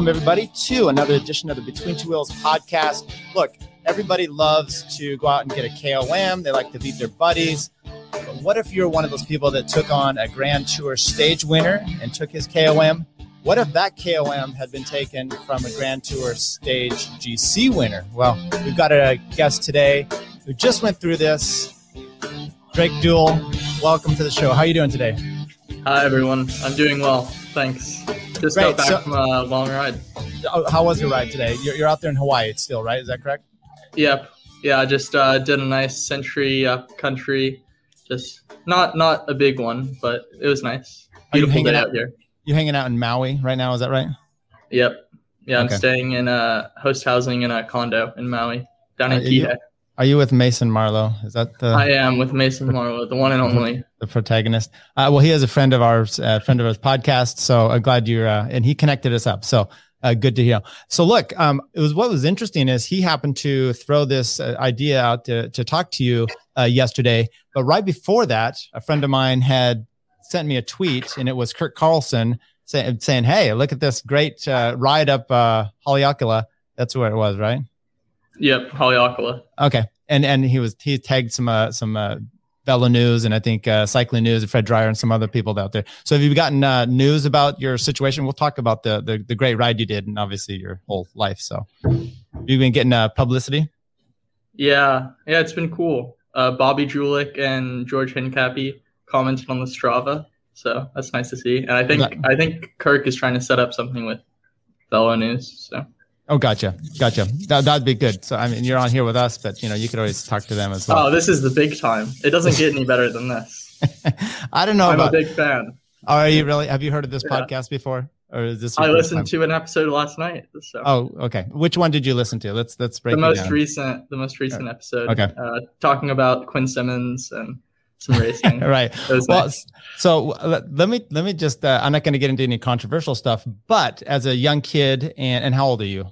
welcome everybody to another edition of the Between Two Wheels podcast. Look, everybody loves to go out and get a KOM. They like to beat their buddies. But what if you're one of those people that took on a Grand Tour stage winner and took his KOM? What if that KOM had been taken from a Grand Tour stage GC winner? Well, we've got a guest today who just went through this. Drake Deuel, welcome to the show. How are you doing today? Hi everyone, I'm doing well. Thanks. Just Great, got back so- from a long ride. Oh, How was your ride today? You're, you're out there in Hawaii still, right? Is that correct? Yep. Yeah, I just uh, did a nice century up country. Just not not a big one, but it was nice. You Beautiful day out- out here. You're hanging out in Maui right now, is that right? Yep. Yeah, I'm Okay. staying in a host housing in a condo in Maui, down in Are Kihei. Are you with Mason Marlowe? Is that the I am with Mason Marlowe, the one and only. the protagonist? Uh, well, he is a friend of ours, uh, friend of ours podcast. So I'm glad you're, uh, and he connected us up. So uh, good to hear. So look, um, it was what was interesting is he happened to throw this uh, idea out to to talk to you uh, yesterday, but right before that, a friend of mine had sent me a tweet, and it was Kurt Carlson say, saying, "Hey, look at this great uh, ride up uh, Haleakala." That's where it was, right? Yep, Holly Haleakala. Okay, and and he was he tagged some uh, some uh, Velo News and I think uh, Cycling News and Fred Dreier and some other people out there. So have you gotten uh, news about your situation? We'll talk about the, the the great ride you did and obviously your whole life. So you've been getting uh, publicity. Yeah, yeah, it's been cool. Uh, Bobby Julich and George Hincapie commented on the Strava, so that's nice to see. And I think I think Kirk is trying to set up something with Velo News. So Oh, gotcha, gotcha. That that'd be good. So I mean, you're on here with us, but you know you could always talk to them as well. oh, this is the big time. It doesn't get any better than this. I don't know I'm a big fan. Are you really? Have you heard of this Yeah. podcast before, or is this? I listened time? to an episode last night. So Oh, okay. Which one did you listen to? Let's let's break the most down. recent, the most recent episode. Okay. Uh, talking about Quinn Simmons and some racing. right. Well, nice. so let, let me let me just. Uh, I'm not going to get into any controversial stuff, but as a young kid, and and how old are you?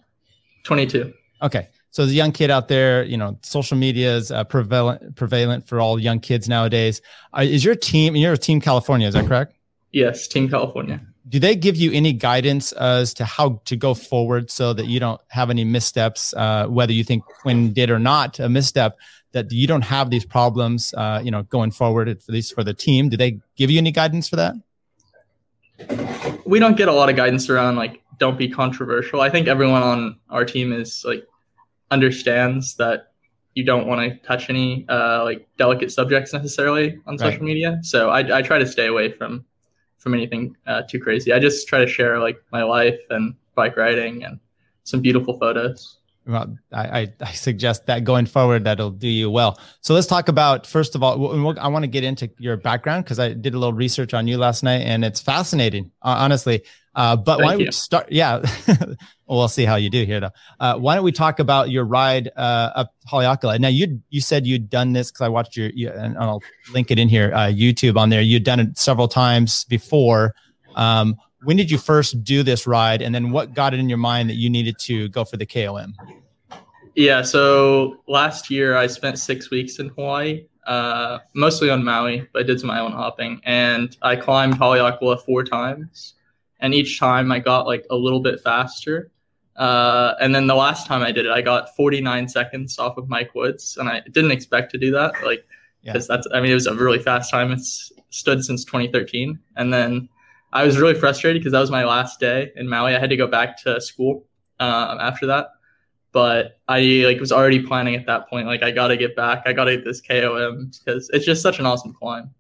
22. Okay, so as a young kid out there, you know, social media is uh, prevalent prevalent for all young kids nowadays. Uh, is your team? You're a team California, is that correct? Yes, Team California. Do they give you any guidance as to how to go forward so that you don't have any missteps, uh, whether you think Quinn did or not a misstep, that you don't have these problems, uh, you know, going forward, at least for the team? Do they give you any guidance for that? we don't get a lot of guidance around like don't be controversial. I think everyone on our team is like understands that you don't want to touch any uh, like delicate subjects necessarily on Right. social media. So I, I try to stay away from from anything uh, too crazy. I just try to share like my life and bike riding and some beautiful photos. Well, I, I, suggest that going forward, that'll do you well. So let's talk about first of all. I want to get into your background because I did a little research on you last night, and it's fascinating, honestly. Uh, but why Thank don't we you. start? Yeah, well, we'll see how you do here, though. Uh, why don't we talk about your ride uh, up Haleakala? Now, you you said you'd done this because I watched your, you, and I'll link it in here, uh, YouTube on there. You'd done it several times before. Um, when did you first do this ride, and then what got it in your mind that you needed to go for the KOM? Yeah, so last year I spent six weeks in Hawaii, uh, mostly on Maui, but I did some island hopping, and I climbed Haleakala four times, and each time I got like a little bit faster. Uh, and then the last time I did it, I got 49 seconds off of Mike Woods, and I didn't expect to do that, like Yeah. because that's I mean it was a really fast time. It's stood since 2013, and then I was really frustrated because that was my last day in Maui. I had to go back to school um, after that but I like was already planning at that point. Like I got to get back. I got to get this KOM because it's just such an awesome climb.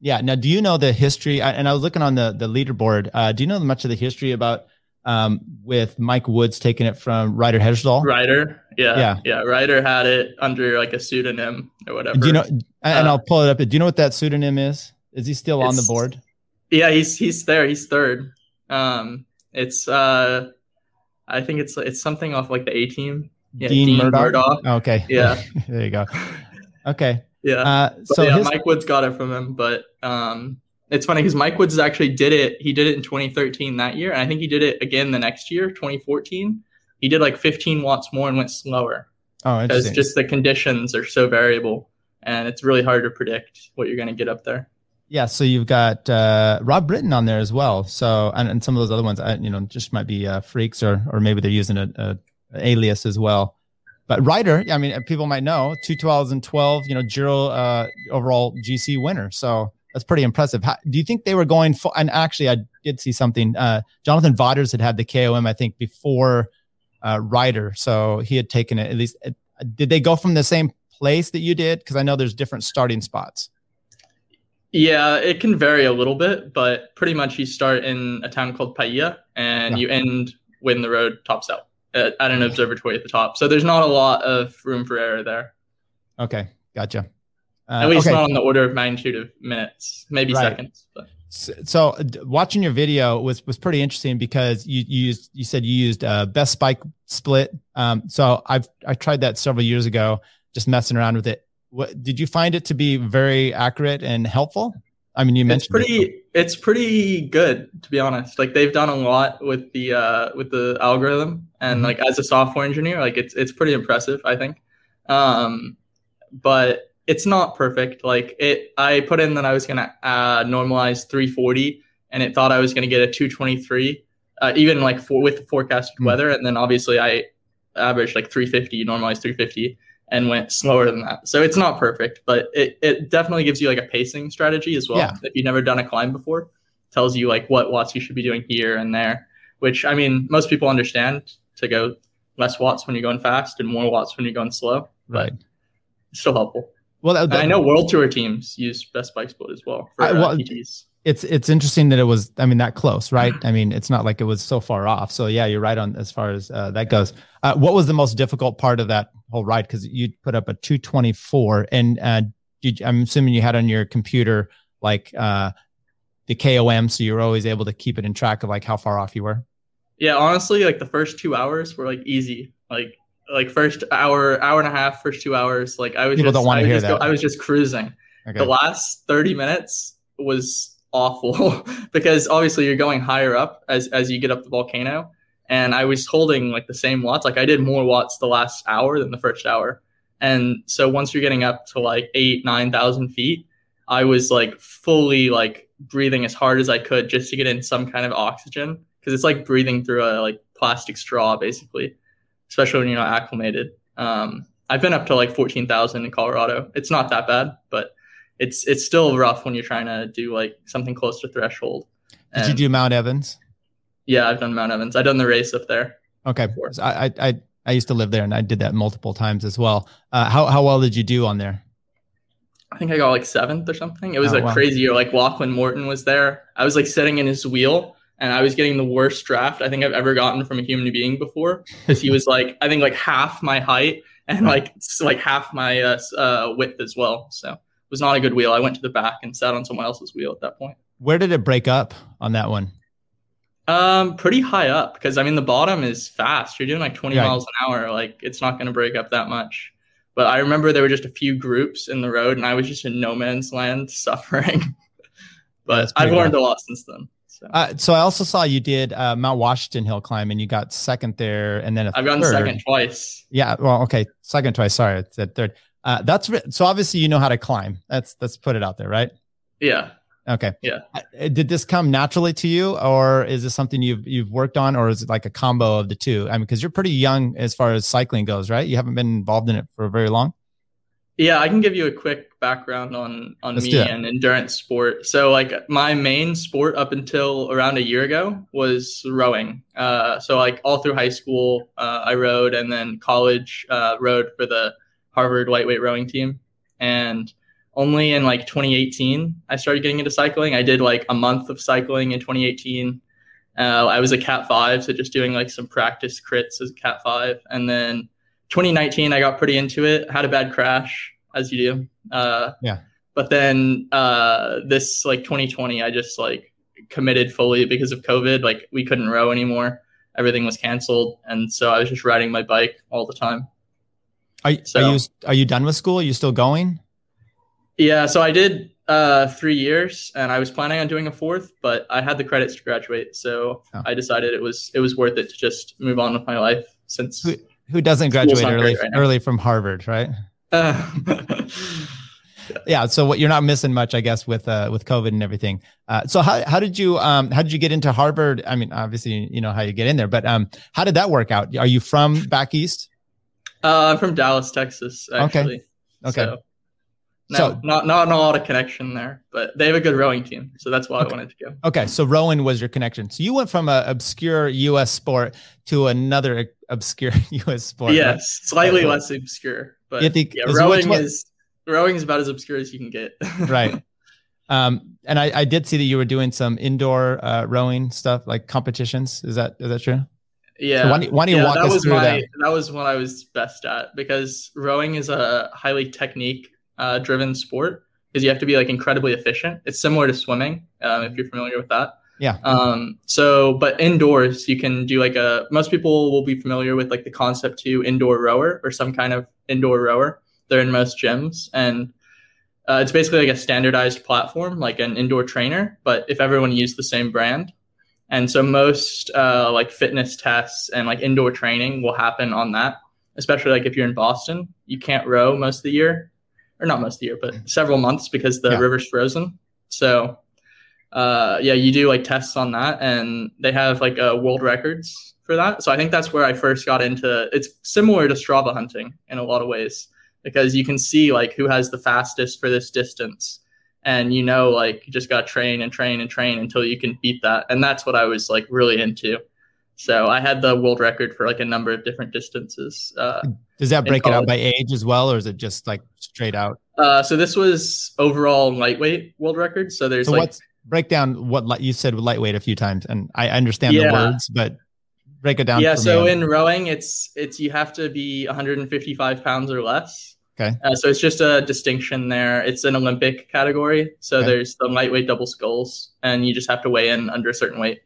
Yeah. Now, do you know the history? I- And I was looking on the the leaderboard. Uh, do you know much of the history about um, with Mike Woods taking it from Ryder Hesjedal? Ryder, yeah, Yeah. yeah, Ryder had it under like a pseudonym or whatever. Do you know? And and Uh, I'll pull it up. Do you know what that pseudonym is? Is he still on the board? Yeah, he's he's there. He's third. Um, it's uh, I think it's it's something off like the A team. Yeah, Dean, Murdoch. Murdoch. Okay. Yeah. there you go. Okay. Yeah. Uh, so yeah, his, Mike Woods got it from him, but um, it's funny because Mike Woods actually did it. He did it in 2013 that year, and I think he did it again the next year, 2014. He did like 15 watts more and went slower oh, because just the conditions are so variable, and it's really hard to predict what you're going to get up there. Yeah, so you've got uh, Rob Britton on there as well. So and, and some of those other ones, I, you know, just might be uh, freaks or or maybe they're using a, a, a alias as well. But Ryder, I mean, people might know 2012, you know, Giro uh, overall GC winner. So that's pretty impressive. How, do you think they were going for? And actually, I did see something. Uh, Jonathan Vaughters had had the KOM, I think, before uh, Ryder, so he had taken it. At least, uh, did they go from the same place that you did? Because I know there's different starting spots. Yeah, it can vary a little bit, but pretty much you start in a town called Paia and yeah. you end when the road tops out at, at, an observatory at the top. So there's not a lot of room for error there. Okay, gotcha. Uh, at least okay. not on the order of magnitude of minutes, maybe right. seconds. But. So, so, watching your video was was pretty interesting because you, you used you said you used uh, Best Bike Split. Um, so I've I tried that several years ago, just messing around with it what did you find it to be very accurate and helpful? I mean, you mentioned it's pretty. It. It's pretty good to be honest. Like they've done a lot with the uh, with the algorithm, and mm-hmm. like as a software engineer, like it's it's pretty impressive. I think, um, but it's not perfect. Like it, I put in that I was gonna uh, normalize 340, and it thought I was gonna get a 223, uh, even like for with the forecasted mm-hmm. weather, and then obviously I averaged like 350, normalized 350 and went slower than that. So it's not perfect, but it, it definitely gives you like a pacing strategy as well. Yeah. If you've never done a climb before, tells you like what watts you should be doing here and there, which I mean, most people understand to go less watts when you're going fast and more watts when you're going slow. Right. It's still helpful. Well, that, I know world tour teams use best bike split as well for I, well, uh, PTs it's it's interesting that it was i mean that close right? I mean it's not like it was so far off. So yeah you're right on as far as uh, that goes. Uh, what was the most difficult part of that whole ride? Because you put up a 224 and uh, i'm assuming you had on your computer like uh, the kom so you were always able to keep it in track of like how far off you were? Yeah honestly like the first two hours were like easy. Like like first hour hour and a half first two hours like i was people just, don't want to hear that go, i was just cruising. Okay. the last 30 minutes was awful because obviously you're going higher up as as you get up the volcano. And I was holding like the same watts. Like I did more watts the last hour than the first hour. And so once you're getting up to like 8 9000 feet I was like fully like breathing as hard as I could just to get in some kind of oxygen. Because it's like breathing through a like plastic straw basically especially when you're not acclimated. Um, I've been up to like 14,000 in Colorado. It's not that bad but it's it's still rough when you're trying to do like something close to threshold. And Did you do Mount Evans? Yeah, I've done Mount Evans. I've done the race up there. Okay, so I, I I used to live there and I did that multiple times as well. Uh, how how well did you do on there? I think I got like seventh or something. It was oh, a wow. crazy year. Like Lachlan Morton was there. I was like sitting in his wheel and I was getting the worst draft I think I've ever gotten from a human being before because he was like I think like half my height and like like half my uh, uh, width as well. So was not a good wheel. I went to the back and sat on someone else's wheel at that point. Where did it break up on that one? Um, pretty high up because I mean the bottom is fast. You're doing like 20 right. miles an hour. Like it's not going to break up that much. But I remember there were just a few groups in the road, and I was just in no man's land suffering. but I've learned a lot since then. So. Uh, so I also saw you did uh, Mount Washington Hill climb, and you got second there, and then I've gotten third. second twice. Yeah, well, okay, second twice. Sorry, third. Uh, that's so obviously you know how to climb. That's let's put it out there, right? Yeah. Okay. Yeah. Uh, did this come naturally to you, or is this something you've you've worked on, or is it like a combo of the two? I mean, because you're pretty young as far as cycling goes, right? You haven't been involved in it for very long. Yeah, I can give you a quick background on on Let's me and endurance sport. So, like my main sport up until around a year ago was rowing. Uh, so, like all through high school, uh, I rowed, and then college uh, rowed for the Harvard lightweight rowing team. And only in like 2018, I started getting into cycling. I did like a month of cycling in 2018. Uh, I was a Cat 5, so just doing like some practice crits as a Cat 5. And then 2019, I got pretty into it, had a bad crash, as you do. Uh, yeah. But then uh, this like 2020, I just like committed fully because of COVID. Like we couldn't row anymore, everything was canceled. And so I was just riding my bike all the time. Are, so, are you are you done with school? Are you still going? Yeah, so I did uh, three years, and I was planning on doing a fourth, but I had the credits to graduate, so oh. I decided it was it was worth it to just move on with my life. Since who, who doesn't graduate early right early from Harvard, right? Uh, yeah. So what you're not missing much, I guess, with uh, with COVID and everything. Uh, so how how did you um how did you get into Harvard? I mean, obviously you know how you get in there, but um how did that work out? Are you from back east? Uh, I'm from Dallas, Texas. Actually. Okay. Okay. So, no, so not not a lot of connection there, but they have a good rowing team, so that's why okay. I wanted to go. Okay, so rowing was your connection. So you went from an obscure U.S. sport to another obscure U.S. sport. Yes, right? slightly less obscure, but yeah, is rowing is rowing is about as obscure as you can get. right. Um, and I, I did see that you were doing some indoor uh, rowing stuff, like competitions. Is that is that true? Yeah. So why, why don't you yeah, walk that us was through my, that? That was what I was best at because rowing is a highly technique uh, driven sport because you have to be like incredibly efficient. It's similar to swimming, um, if you're familiar with that. Yeah. Um, so, but indoors, you can do like a, most people will be familiar with like the Concept2 indoor rower or some kind of indoor rower. They're in most gyms. And uh, it's basically like a standardized platform, like an indoor trainer, but if everyone used the same brand. And so most uh, like fitness tests and like indoor training will happen on that, especially like if you're in Boston, you can't row most of the year or not most of the year, but several months because the yeah. river's frozen. So, uh, yeah, you do like tests on that, and they have like uh, world records for that. So I think that's where I first got into. It's similar to Strava hunting in a lot of ways because you can see like who has the fastest for this distance, and you know like you just got to train and train and train until you can beat that, and that's what I was like really into. So I had the world record for like a number of different distances. Uh, Does that break it out by age as well, or is it just like straight out? Uh, so this was overall lightweight world record. So there's so like what's, break down what you said with lightweight a few times, and I understand yeah. the words, but break it down. Yeah. So me. in rowing, it's it's you have to be 155 pounds or less. Okay. Uh, so it's just a distinction there. It's an Olympic category. So okay. there's the lightweight double sculls, and you just have to weigh in under a certain weight.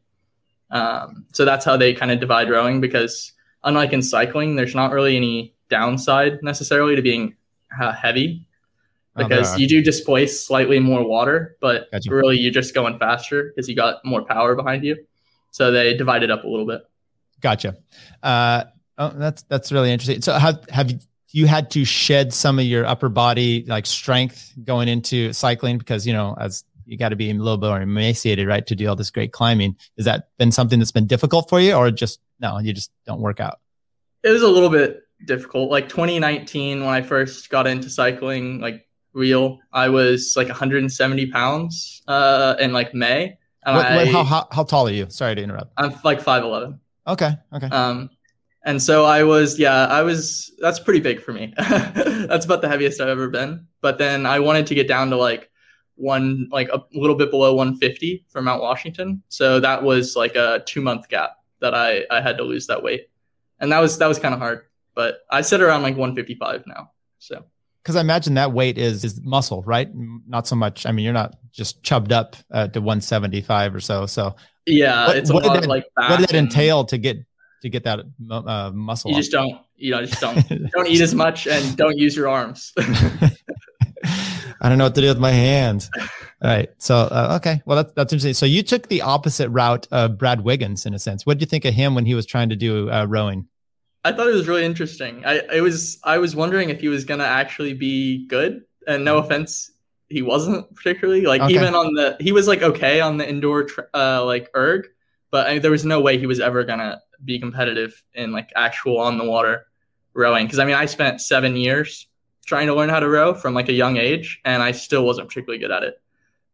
Um, so that's how they kind of divide rowing because unlike in cycling, there's not really any downside necessarily to being uh, heavy oh, because oh, you do displace slightly more water, but gotcha. really you're just going faster because you got more power behind you. So they divide it up a little bit. Gotcha. Uh, oh, that's that's really interesting. So have have you had to shed some of your upper body like strength going into cycling because you know as you got to be a little bit more emaciated, right, to do all this great climbing. Has that been something that's been difficult for you, or just no, you just don't work out? It was a little bit difficult. Like 2019, when I first got into cycling, like real, I was like 170 pounds uh, in like May. What, I, how, how, how tall are you? Sorry to interrupt. I'm like 5'11. Okay. Okay. Um, and so I was, yeah, I was, that's pretty big for me. that's about the heaviest I've ever been. But then I wanted to get down to like one like a little bit below 150 for Mount Washington. So that was like a two month gap that I I had to lose that weight, and that was that was kind of hard. But I sit around like 155 now. So because I imagine that weight is is muscle, right? Not so much. I mean, you're not just chubbed up uh, to 175 or so. So yeah, what, it's what did that, like what did that entail to get to get that uh, muscle? You just don't, you know, just don't don't eat as much and don't use your arms. I don't know what to do with my hands. All right. So, uh, okay. Well, that's, that's interesting. So you took the opposite route of Brad Wiggins in a sense. What did you think of him when he was trying to do uh, rowing? I thought it was really interesting. I, it was, I was wondering if he was going to actually be good and no offense, he wasn't particularly like okay. even on the, he was like, okay on the indoor, uh, like erg, but I there was no way he was ever going to be competitive in like actual on the water rowing. Cause I mean, I spent seven years trying to learn how to row from like a young age, and I still wasn't particularly good at it.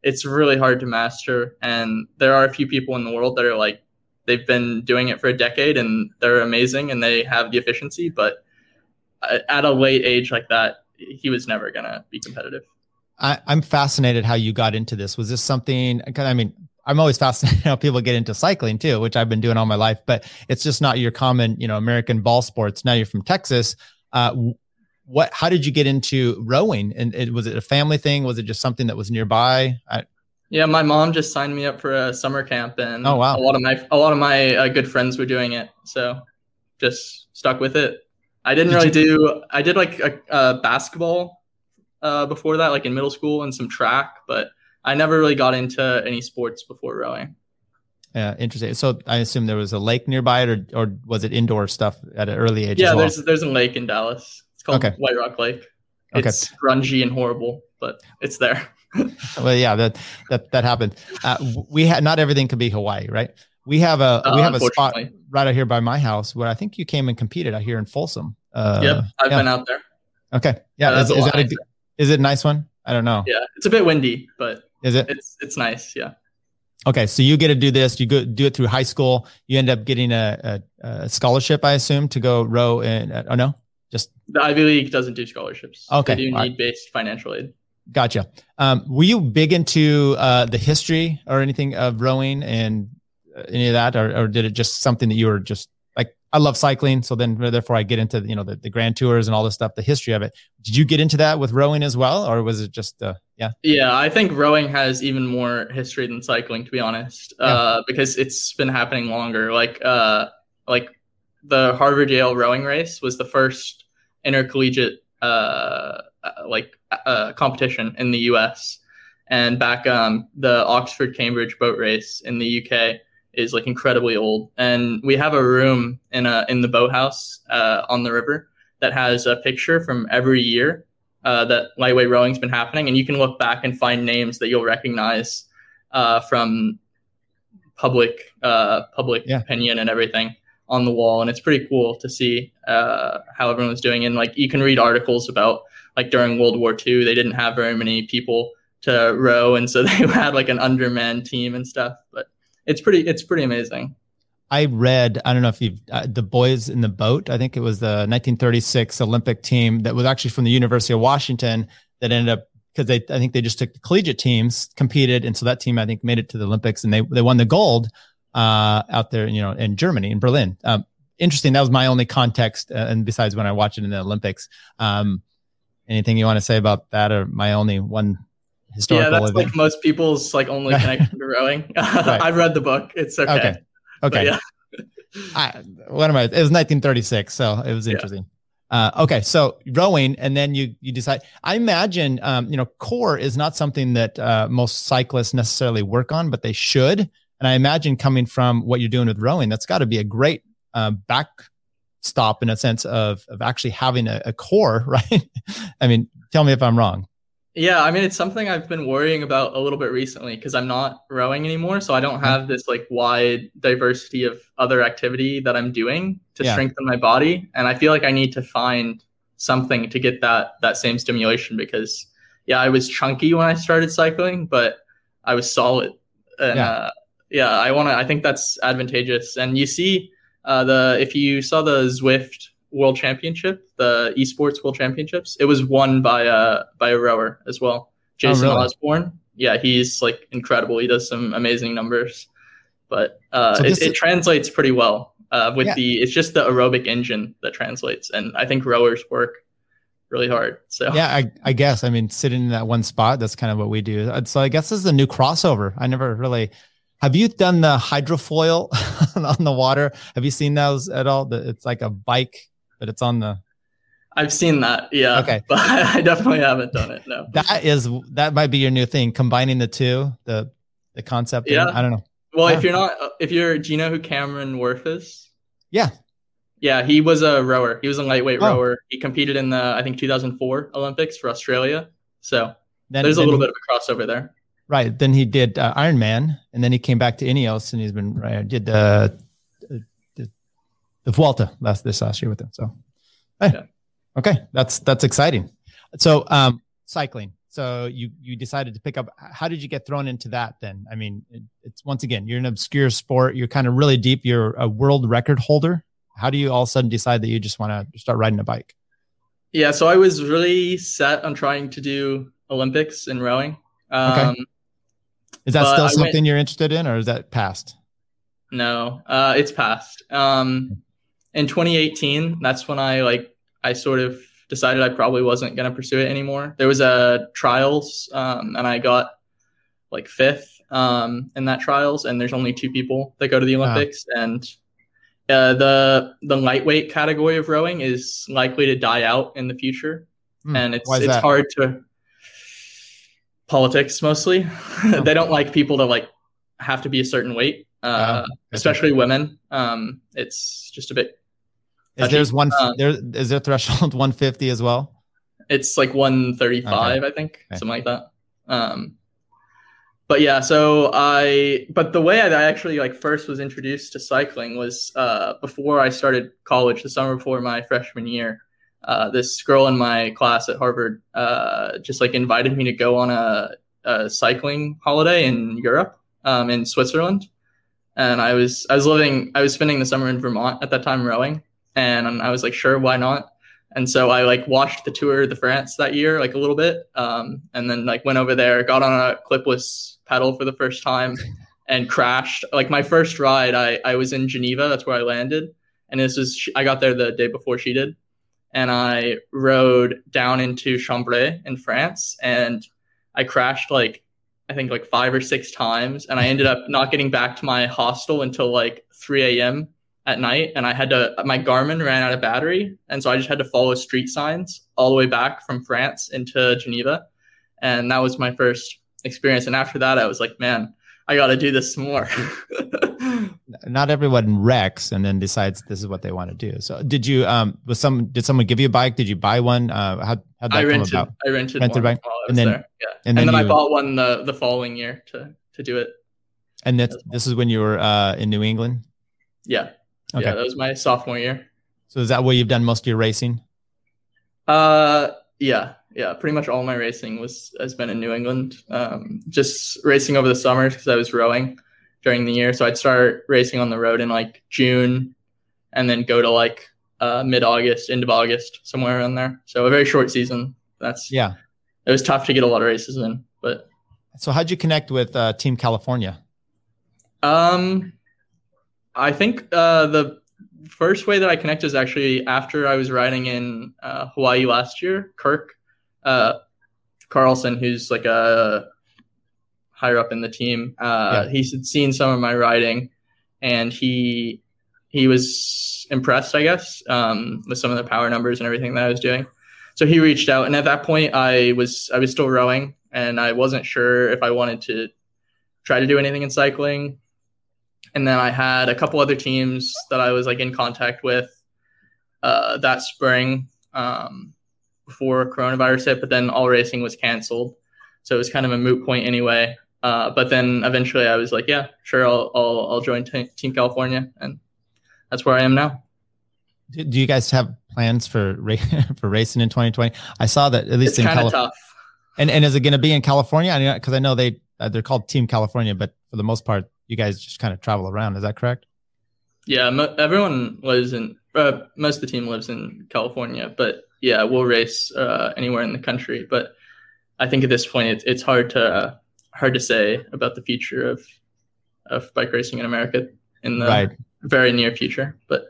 It's really hard to master, and there are a few people in the world that are like they've been doing it for a decade and they're amazing and they have the efficiency, but uh, at a late age like that, he was never gonna be competitive. I, am fascinated how you got into this. Was this something? I mean, I'm always fascinated how people get into cycling too, which I've been doing all my life. But it's just not your common, you know, American ball sports. Now you're from Texas. Uh, what how did you get into rowing and it, was it a family thing was it just something that was nearby I, yeah my mom just signed me up for a summer camp and oh wow a lot of my a lot of my uh, good friends were doing it so just stuck with it i didn't did really you, do i did like a, a basketball uh, before that like in middle school and some track but i never really got into any sports before rowing yeah, interesting. So I assume there was a lake nearby, or or was it indoor stuff at an early age? Yeah, well? there's there's a lake in Dallas It's called okay. White Rock Lake. It's okay. grungy and horrible, but it's there. well, yeah, that that that happened. Uh, we had not everything could be Hawaii, right? We have a uh, we have a spot right out here by my house where I think you came and competed out here in Folsom. Uh, yep, I've yeah. been out there. Okay, yeah, is, is, that a, is it a nice one? I don't know. Yeah, it's a bit windy, but is it? It's it's nice. Yeah. Okay, so you get to do this. You go do it through high school. You end up getting a, a, a scholarship, I assume, to go row. In, uh, oh no, just the Ivy League doesn't do scholarships. Okay, they do need right. based financial aid. Gotcha. Um, were you big into uh, the history or anything of rowing and uh, any of that, or, or did it just something that you were just I love cycling, so then therefore I get into you know the, the grand tours and all this stuff, the history of it. Did you get into that with rowing as well, or was it just uh, yeah? Yeah, I think rowing has even more history than cycling, to be honest, yeah. uh, because it's been happening longer. Like uh, like the Harvard Yale rowing race was the first intercollegiate uh, uh like uh, competition in the U.S. And back um, the Oxford Cambridge boat race in the UK is like incredibly old, and we have a room in a in the boathouse uh, on the river that has a picture from every year uh, that lightweight rowing's been happening, and you can look back and find names that you'll recognize uh, from public uh, public yeah. opinion and everything on the wall, and it's pretty cool to see uh, how everyone was doing. And like you can read articles about like during World War II, they didn't have very many people to row, and so they had like an undermanned team and stuff, but it's pretty it's pretty amazing. I read, I don't know if you've, uh, the boys in the boat, I think it was the 1936 Olympic team that was actually from the University of Washington that ended up, because they, I think they just took the collegiate teams, competed. And so that team, I think, made it to the Olympics and they, they won the gold uh, out there, you know, in Germany, in Berlin. Um, interesting. That was my only context. Uh, and besides when I watched it in the Olympics, um, anything you want to say about that or my only one historical yeah that's event. like most people's like only connection to rowing i've read the book it's okay okay okay yeah I, what am I? It was 1936, so it was interesting. Yeah. Uh, okay, so rowing, and then you you decide. I imagine, um, you know, core is not something that uh, most cyclists necessarily work on, but they should. And I imagine coming from what you're doing with rowing, that's got to be a great uh, backstop in a sense of of actually having a, a core, right? I mean, tell me if I'm wrong. Yeah, I mean it's something I've been worrying about a little bit recently because I'm not rowing anymore, so I don't mm-hmm. have this like wide diversity of other activity that I'm doing to yeah. strengthen my body, and I feel like I need to find something to get that that same stimulation because yeah, I was chunky when I started cycling, but I was solid, and yeah, uh, yeah I want to. I think that's advantageous, and you see uh, the if you saw the Zwift World Championship, the Esports World Championships. It was won by a by a rower as well, Jason oh, really? Osborne. Yeah, he's like incredible. He does some amazing numbers, but uh, so it, it, translates pretty well uh, with yeah. the. It's just the aerobic engine that translates, and I think rowers work really hard. So yeah, I, I guess I mean sitting in that one spot. That's kind of what we do. So I guess this is a new crossover. I never really. Have you done the hydrofoil on the water? Have you seen those at all? It's like a bike but it's on the. I've seen that, yeah. Okay, but I definitely haven't done it. No, that is that might be your new thing, combining the two, the the concept. Yeah, I don't know. Well, yeah. if you're not, if you're, do you know who Cameron Wurf is? Yeah, yeah, he was a rower. He was a lightweight oh. rower. He competed in the I think 2004 Olympics for Australia. So then, there's a little he, bit of a crossover there. Right. Then he did uh, Ironman, and then he came back to Ineos, and he's been right, did uh, the Vuelta last this last year with them. So, hey, yeah. okay, that's that's exciting. So, um, cycling. So you you decided to pick up. How did you get thrown into that? Then, I mean, it, it's once again, you're an obscure sport. You're kind of really deep. You're a world record holder. How do you all of a sudden decide that you just want to start riding a bike? Yeah, so I was really set on trying to do Olympics in rowing. Um, okay. Is that still something went, you're interested in, or is that past? No, uh, it's past. Um, in 2018, that's when I like I sort of decided I probably wasn't going to pursue it anymore. There was a trials, um, and I got like fifth um, in that trials, and there's only two people that go to the Olympics, wow. and uh, the the lightweight category of rowing is likely to die out in the future, mm, and it's it's that? hard to politics mostly. Oh. they don't like people to like have to be a certain weight, uh, oh, especially women. Um, it's just a bit is there's one uh, there is there threshold 150 as well? It's like 135, okay. I think, okay. something like that. Um, but yeah, so I, but the way I actually like first was introduced to cycling was uh, before I started college, the summer before my freshman year. Uh, this girl in my class at Harvard uh, just like invited me to go on a, a cycling holiday in Europe, um, in Switzerland, and I was I was living I was spending the summer in Vermont at that time rowing, and I was like, sure, why not? And so I like watched the Tour de France that year, like a little bit, um, and then like went over there, got on a clipless pedal for the first time, and crashed. Like my first ride, I I was in Geneva, that's where I landed, and this was I got there the day before she did, and I rode down into Chambéry in France, and I crashed like I think like five or six times, and I ended up not getting back to my hostel until like 3 a.m at night and I had to my Garmin ran out of battery and so I just had to follow street signs all the way back from France into Geneva and that was my first experience. And after that I was like man I got to do this more. Not everyone wrecks and then decides this is what they want to do. So did you um was some did someone give you a bike? Did you buy one? Uh how how'd that I rented, come about? I rented, rented one and then, there. yeah. and, and then, then you, I bought one the the following year to to do it. And that's this is when you were uh in New England? Yeah Okay. Yeah, that was my sophomore year. So is that where you've done most of your racing? Uh, yeah, yeah. Pretty much all my racing was has been in New England. Um, just racing over the summers because I was rowing during the year. So I'd start racing on the road in like June, and then go to like uh, mid August, end of August, somewhere around there. So a very short season. That's yeah. It was tough to get a lot of races in, but. So how'd you connect with uh, Team California? Um, I think uh, the first way that I connected is actually after I was riding in uh, Hawaii last year. Kirk uh, Carlson, who's like a higher up in the team, uh, yeah. he's seen some of my riding, and he he was impressed, I guess, um, with some of the power numbers and everything that I was doing. So he reached out, and at that point, I was I was still rowing, and I wasn't sure if I wanted to try to do anything in cycling and then I had a couple other teams that I was like in contact with uh, that spring um, before coronavirus hit, but then all racing was canceled, so it was kind of a moot point anyway. Uh, but then eventually I was like, yeah, sure, I'll I'll, I'll join t- Team California, and that's where I am now. Do you guys have plans for for racing in 2020? I saw that at least it's in California. And and is it going to be in California? Because I know they uh, they're called Team California, but for the most part, you guys just kind of travel around. Is that correct? Yeah, mo- everyone lives in. Uh, most of the team lives in California, but yeah, we'll race uh, anywhere in the country. But I think at this point, it's it's hard to uh, hard to say about the future of of bike racing in America in the right. very near future. But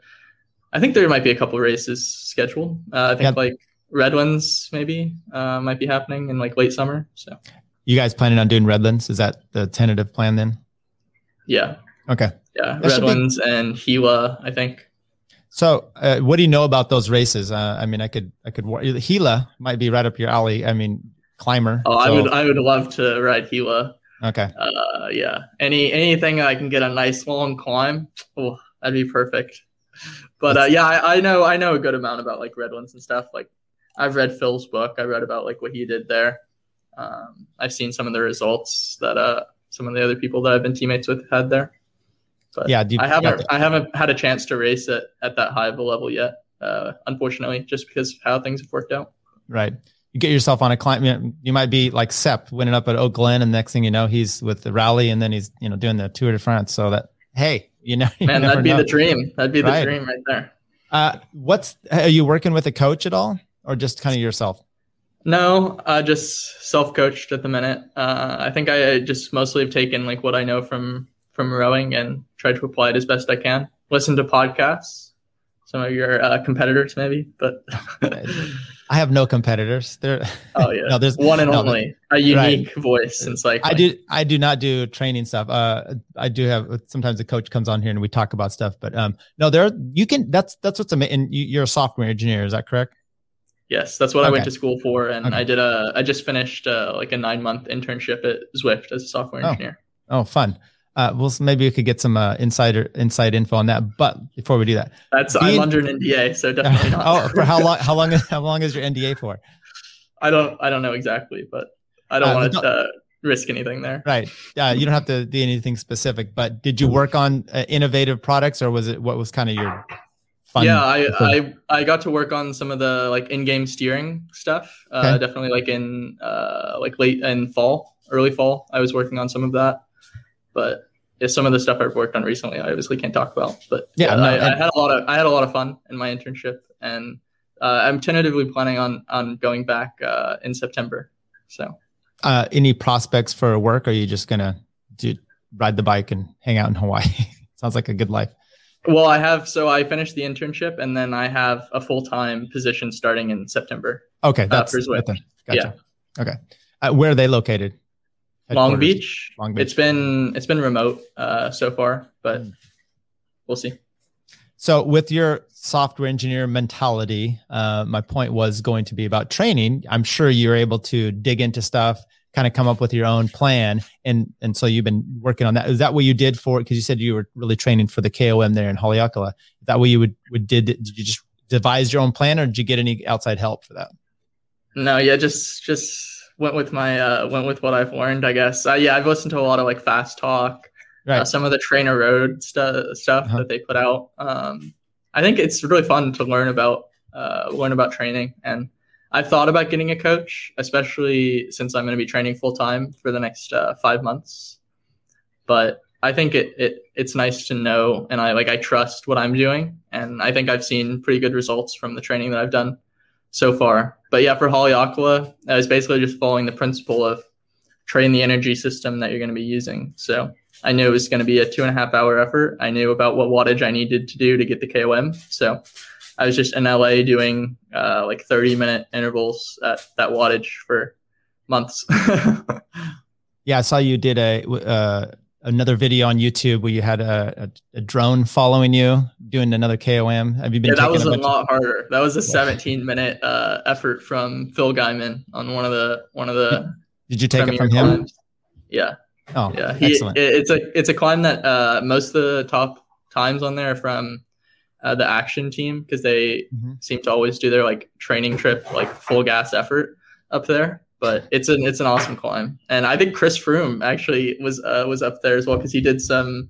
I think there might be a couple races scheduled. Uh, I think yep. like Redlands maybe uh, might be happening in like late summer. So you guys planning on doing Redlands? Is that the tentative plan then? Yeah. Okay. Yeah, that Redlands be... and Gila, I think. So, uh, what do you know about those races? Uh, I mean, I could, I could. Gila might be right up your alley. I mean, climber. Oh, so. I would, I would love to ride Gila. Okay. Uh, yeah. Any anything I can get a nice long climb, oh, that'd be perfect. But uh, yeah, I, I know, I know a good amount about like Redlands and stuff. Like, I've read Phil's book. I read about like what he did there. Um, I've seen some of the results that uh some of the other people that I've been teammates with had there. But yeah, you, I haven't yeah. I haven't had a chance to race it at that high of a level yet. Uh, unfortunately, just because of how things have worked out. Right. You get yourself on a climb. You might be like Sepp winning up at Oak Glen, and next thing you know, he's with the rally, and then he's you know doing the Tour de France. So that hey, you know, you man, that'd be know. the dream. That'd be the right. dream right there. Uh, what's are you working with a coach at all, or just kind of yourself? No, uh, just self-coached at the minute. Uh, I think I just mostly have taken like what I know from from rowing and tried to apply it as best I can. Listen to podcasts, some of your uh, competitors maybe, but I have no competitors. There. Oh yeah, no, there's one and no, only a unique right. voice in cycling. I do. I do not do training stuff. Uh, I do have sometimes a coach comes on here and we talk about stuff, but um, no, there you can. That's that's what's amazing. You're a software engineer, is that correct? Yes, that's what okay. I went to school for, and okay. I did a. I just finished uh, like a nine month internship at Zwift as a software oh. engineer. Oh, fun. Uh, well, maybe we could get some uh, insider inside info on that. But before we do that, that's being, I'm under an NDA, so definitely not. oh, for how long? How long? How long is your NDA for? I don't I don't know exactly, but I don't Uh, want to no- uh, risk anything there. Right. Uh, you don't have to do anything specific, but did you work on uh, innovative products or was it what was kind of your fun? yeah, I. I I got to work on some of the like in-game steering stuff. Uh, Okay. Definitely like in uh, like late in fall, early fall, I was working on some of that. But yeah, some of the stuff I've worked on recently, I obviously can't talk about. But Yeah, yeah, no, I, I had a lot of I had a lot of fun in my internship, and uh, I'm tentatively planning on on going back uh, in September. So. uh, any prospects for work? Or are you just gonna do ride the bike and hang out in Hawaii? Sounds like a good life. Well, I have so I finished the internship and then I have a full time position starting in September. Okay, that's for Zwift. okay, Gotcha. Okay, uh, where are they located? Long Beach. Long Beach. It's been it's been remote uh, so far, but Mm. we'll see. So, with your software engineer mentality, uh, my point was going to be about training. I'm sure you're able to dig into stuff, kind of come up with your own plan, and and so you've been working on that. Is that what you did for? It? Because you said you were really training for the KOM there in Haleakala. Is that what you would, would did? Did you just devise your own plan, or did you get any outside help for that? No, yeah, just just went with my uh, went with what I've learned, I guess. Uh, yeah, I've listened to a lot of like fast talk, Right. uh, some of the trainer road stu- stuff Uh-huh. that they put out. Um, I think it's really fun to learn about uh, learn about training, and I've thought about getting a coach, especially since I'm going to be training full time for the next uh, five months. But I think it, it it's nice to know, and I like I trust what I'm doing, and I think I've seen pretty good results from the training that I've done so far. But yeah, for Haleakala, I was basically just following the principle of train the energy system that you're going to be using. So I knew it was going to be a two and a half hour effort. I knew about what wattage I needed to do to get the KOM. So I was just in LA doing uh, like 30 minute intervals at that wattage for months. Yeah, I saw you did a uh, another video on YouTube where you had a, a, a drone following you doing another KOM. Have you been? yeah, that was a of- lot harder. That was a 17 minute uh, effort from Phil Gaimon on one of the one of the Did you take it from him? climbs. Yeah. Oh, Yeah, he, excellent. it- it's a it's a climb that uh, most of the top times on there from uh, the action team because they Mhm. seem to always do their like training trip like full gas effort up there. But it's an it's an awesome climb, and I think Chris Froome actually was uh, was up there as well because he did some.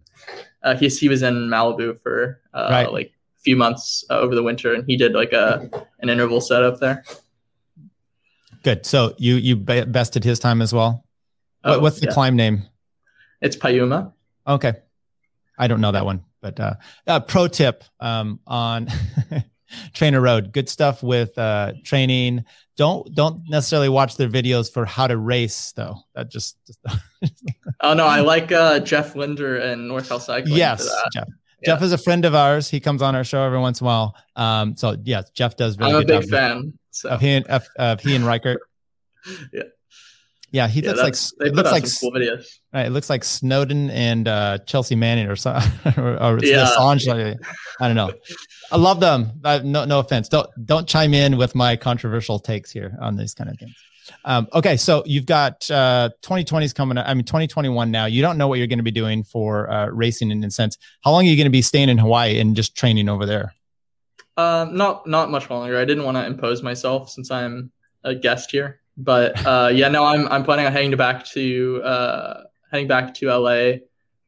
Uh, he he was in Malibu for uh, Right. like a few months uh, over the winter, and he did like a an interval set up there. Good. So you you bested his time as well. Oh, what's the yeah. climb name? It's Piuma. Okay, I don't know that one, but uh, uh, pro tip um, on Trainer Road. Good stuff with uh, training. Don't don't necessarily watch their videos for how to race though. That just, just Oh no, I like uh, Jeff Linder and North House Cycling. yes. Jeff. Yeah. Jeff is a friend of ours. He comes on our show every once in a while. Um, so yes, Jeff does really I'm a good big fan. So of he and of, of he and Reichert. Yeah. Yeah, he yeah, looks like they it looks like cool videos. Right, it looks like Snowden and uh, Chelsea Manning or something, or, or Yeah. Assange. I don't know. I love them. I, no, no offense. Don't don't chime in with my controversial takes here on these kind of things. Um, okay, so you've got uh, 2020 is coming. up. I mean, 2021 now. You don't know what you're going to be doing for uh, racing in a sense. How long are you going to be staying in Hawaii and just training over there? Um, not not much longer. I didn't want to impose myself since I'm a guest here. But uh, yeah, no, I'm I'm planning on heading back to uh, heading back to LA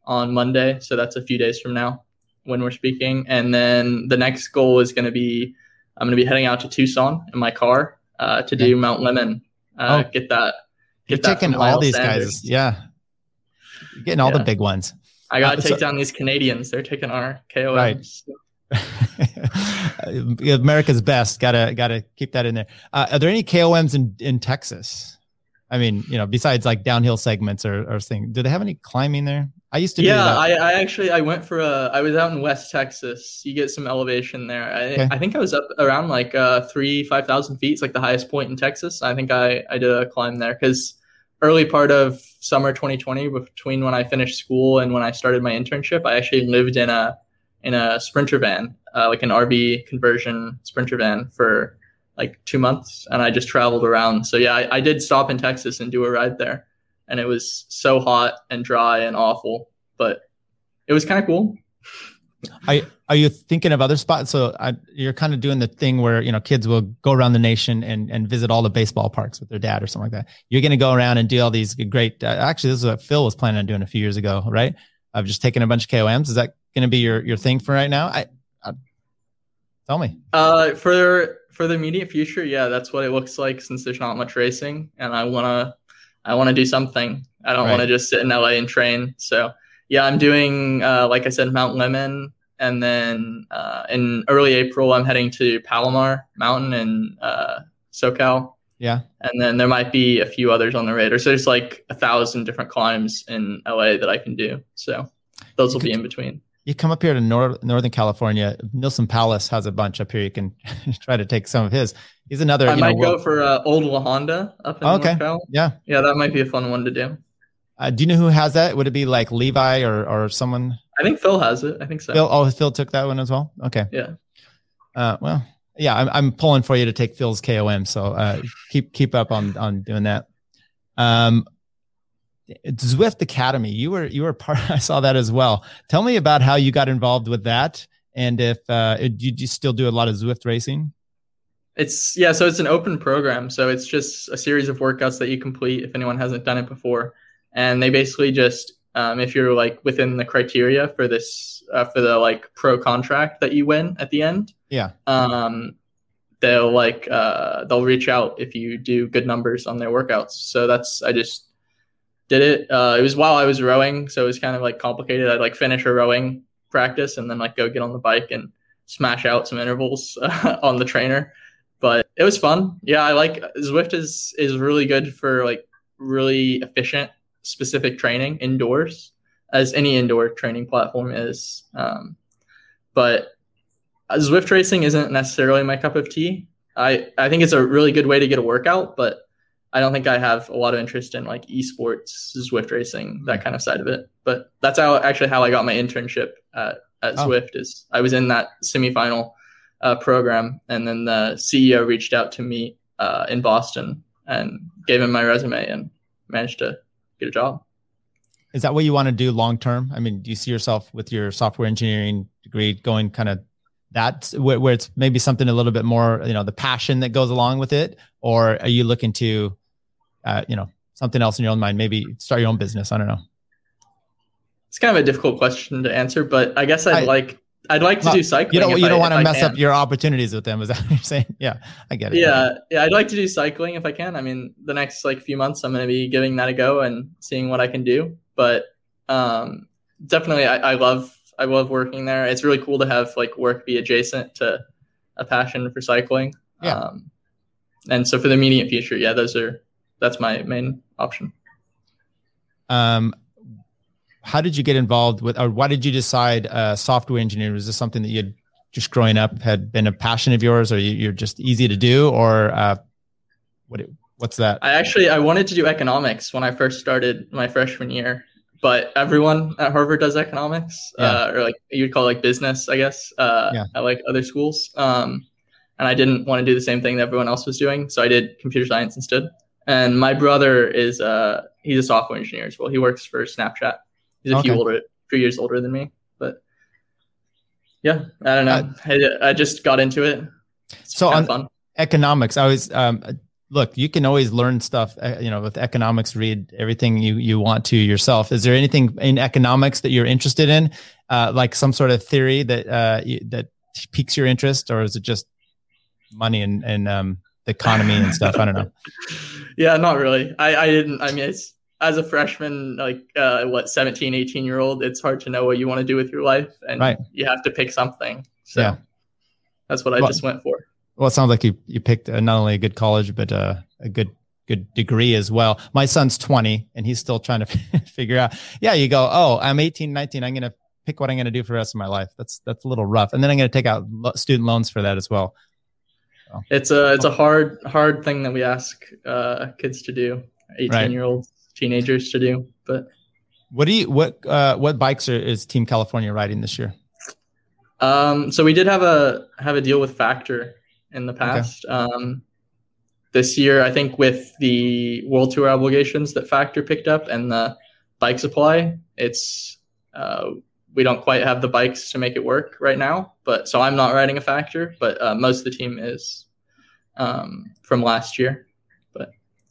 on Monday. So that's a few days from now when we're speaking. And then the next goal is going to be I'm going to be heading out to Tucson in my car uh, to do Mount Lemmon. Uh, Oh. Get that. You're Get that taking all these Sanders. guys. Yeah, You're getting all the big ones. I got to Uh, so- take down these Canadians. They're taking our KOMs. Right. America's best. Gotta gotta keep that in there. Uh, are there any KOMs in in Texas? I mean, you know, besides like downhill segments or or thing, do they have any climbing there? I used to yeah. I, I actually i went for a i was out in west texas you get some elevation there i, Okay. I think i was up around like uh three five thousand feet it's like the highest point in texas i think i i did a climb there because early part of summer 2020 between when i finished school and when i started my internship i actually lived in a in a sprinter van uh, like an rv conversion sprinter van for like two months and i just traveled around so yeah I, I did stop in texas and do a ride there and it was so hot and dry and awful, but it was kind of cool. are, are you thinking of other spots? So I, you're kind of doing the thing where you know kids will go around the nation and and visit all the baseball parks with their dad or something like that. You're going to go around and do all these great. Uh, actually, this is what Phil was planning on doing a few years ago, right? Of just taking a bunch of KOMs. Is that going to be your your thing for right now? I, I tell me. Uh, for for the immediate future, yeah, that's what it looks like since there's not much racing, and I wanna I wanna do something. I don't right. want to just sit in LA and train. So yeah, I'm doing uh, like I said, Mount Lemmon, and then uh, in early April, I'm heading to Palomar Mountain in uh, SoCal. Yeah, and then there might be a few others on the radar. So there's like a thousand different climbs in LA that I can do. So those will be in between you come up here to Nor- Northern California. Neilson Powless has a bunch up here. You can try to take some of his. He's another. I might know, go for uh, Old La Honda up in okay. Yeah, yeah, that might be a fun one to do. Uh, do you know who has that? Would it be like Levi or or someone? I think Phil has it. I think so. Phil, oh, Phil took that one as well. Okay. Yeah. Uh, well, yeah, I'm I'm pulling for you to take Phil's KOM. So uh, keep keep up on on doing that. Um, Zwift Academy. You were you were part. I saw that as well. Tell me about how you got involved with that, and if uh, you, you still do a lot of Zwift racing. It's yeah, so it's an open program. So it's just a series of workouts that you complete if anyone hasn't done it before, and they basically just um, if you're like within the criteria for this uh, for the like pro contract that you win at the end. Yeah. Um, they'll like uh, they'll reach out if you do good numbers on their workouts. So that's I just did it. Uh, it was while I was rowing, so it was kind of like complicated. I'd like finish a rowing practice and then like go get on the bike and smash out some intervals uh, on the trainer. But it was fun. Yeah, I like Zwift is is really good for like really efficient specific training indoors, as any indoor training platform is. Um, but Zwift racing isn't necessarily my cup of tea. I I think it's a really good way to get a workout, but I don't think I have a lot of interest in like esports, Zwift racing, that kind of side of it. But that's how actually how I got my internship at, at oh. Zwift is I was in that semifinal uh, program, and then the CEO reached out to me uh, in Boston and gave him my resume and managed to get a job. Is that what you want to do long term? I mean, do you see yourself with your software engineering degree going kind of that where, where it's maybe something a little bit more, you know, the passion that goes along with it, or are you looking to uh, you know, something else in your own mind, maybe start your own business. I don't know. It's kind of a difficult question to answer, but I guess I'd I, like I'd like to do cycling. You don't you don't want to mess up your opportunities with them. Is that what you're saying? Yeah, I get it. Yeah, yeah, I'd like to do cycling if I can. I mean, the next like few months, I'm going to be giving that a go and seeing what I can do. But um, definitely, I, I love I love working there. It's really cool to have like work be adjacent to a passion for cycling. Yeah. Um, and so for the immediate future, yeah, those are that's my main option. Um, how did you get involved with, or why did you decide uh, software engineering? Was this something that you had just growing up had been a passion of yours, or you, are just easy to do, or uh, what? What's that? I actually I wanted to do economics when I first started my freshman year, but everyone at Harvard does economics, yeah. uh, or like you'd call it like business, I guess, uh, yeah. at like other schools. Um, and I didn't want to do the same thing that everyone else was doing, so I did computer science instead. And my brother is uh he's a software engineer as well. He works for Snapchat. He's a okay. few older, few years older than me, but yeah, I don't know. Uh, I, I just got into it. It's so on fun. economics, I was um look, you can always learn stuff. Uh, you know, with economics, read everything you you want to yourself. Is there anything in economics that you're interested in, uh, like some sort of theory that uh, that piques your interest, or is it just money and and um, the economy and stuff? I don't know. yeah, not really. I, I didn't. I mean, it's as a freshman, like uh, what 17, 18 year old, it's hard to know what you want to do with your life, and right. you have to pick something. So yeah. that's what I well, just went for. Well, it sounds like you you picked uh, not only a good college, but uh, a good good degree as well. My son's 20 and he's still trying to figure out. Yeah, you go, "Oh, I'm 18, 19. I'm going to pick what I'm going to do for the rest of my life." That's that's a little rough. And then I'm going to take out student loans for that as well. So. It's a it's a hard hard thing that we ask uh, kids to do, eighteen right. year olds, teenagers to do. But what do you what uh, what bikes are, is Team California riding this year? Um, so we did have a have a deal with Factor in the past. Okay. Um, this year, I think with the World Tour obligations that Factor picked up and the bike supply, it's uh, we don't quite have the bikes to make it work right now. But so I'm not riding a factor, but uh, most of the team is um, from last year. But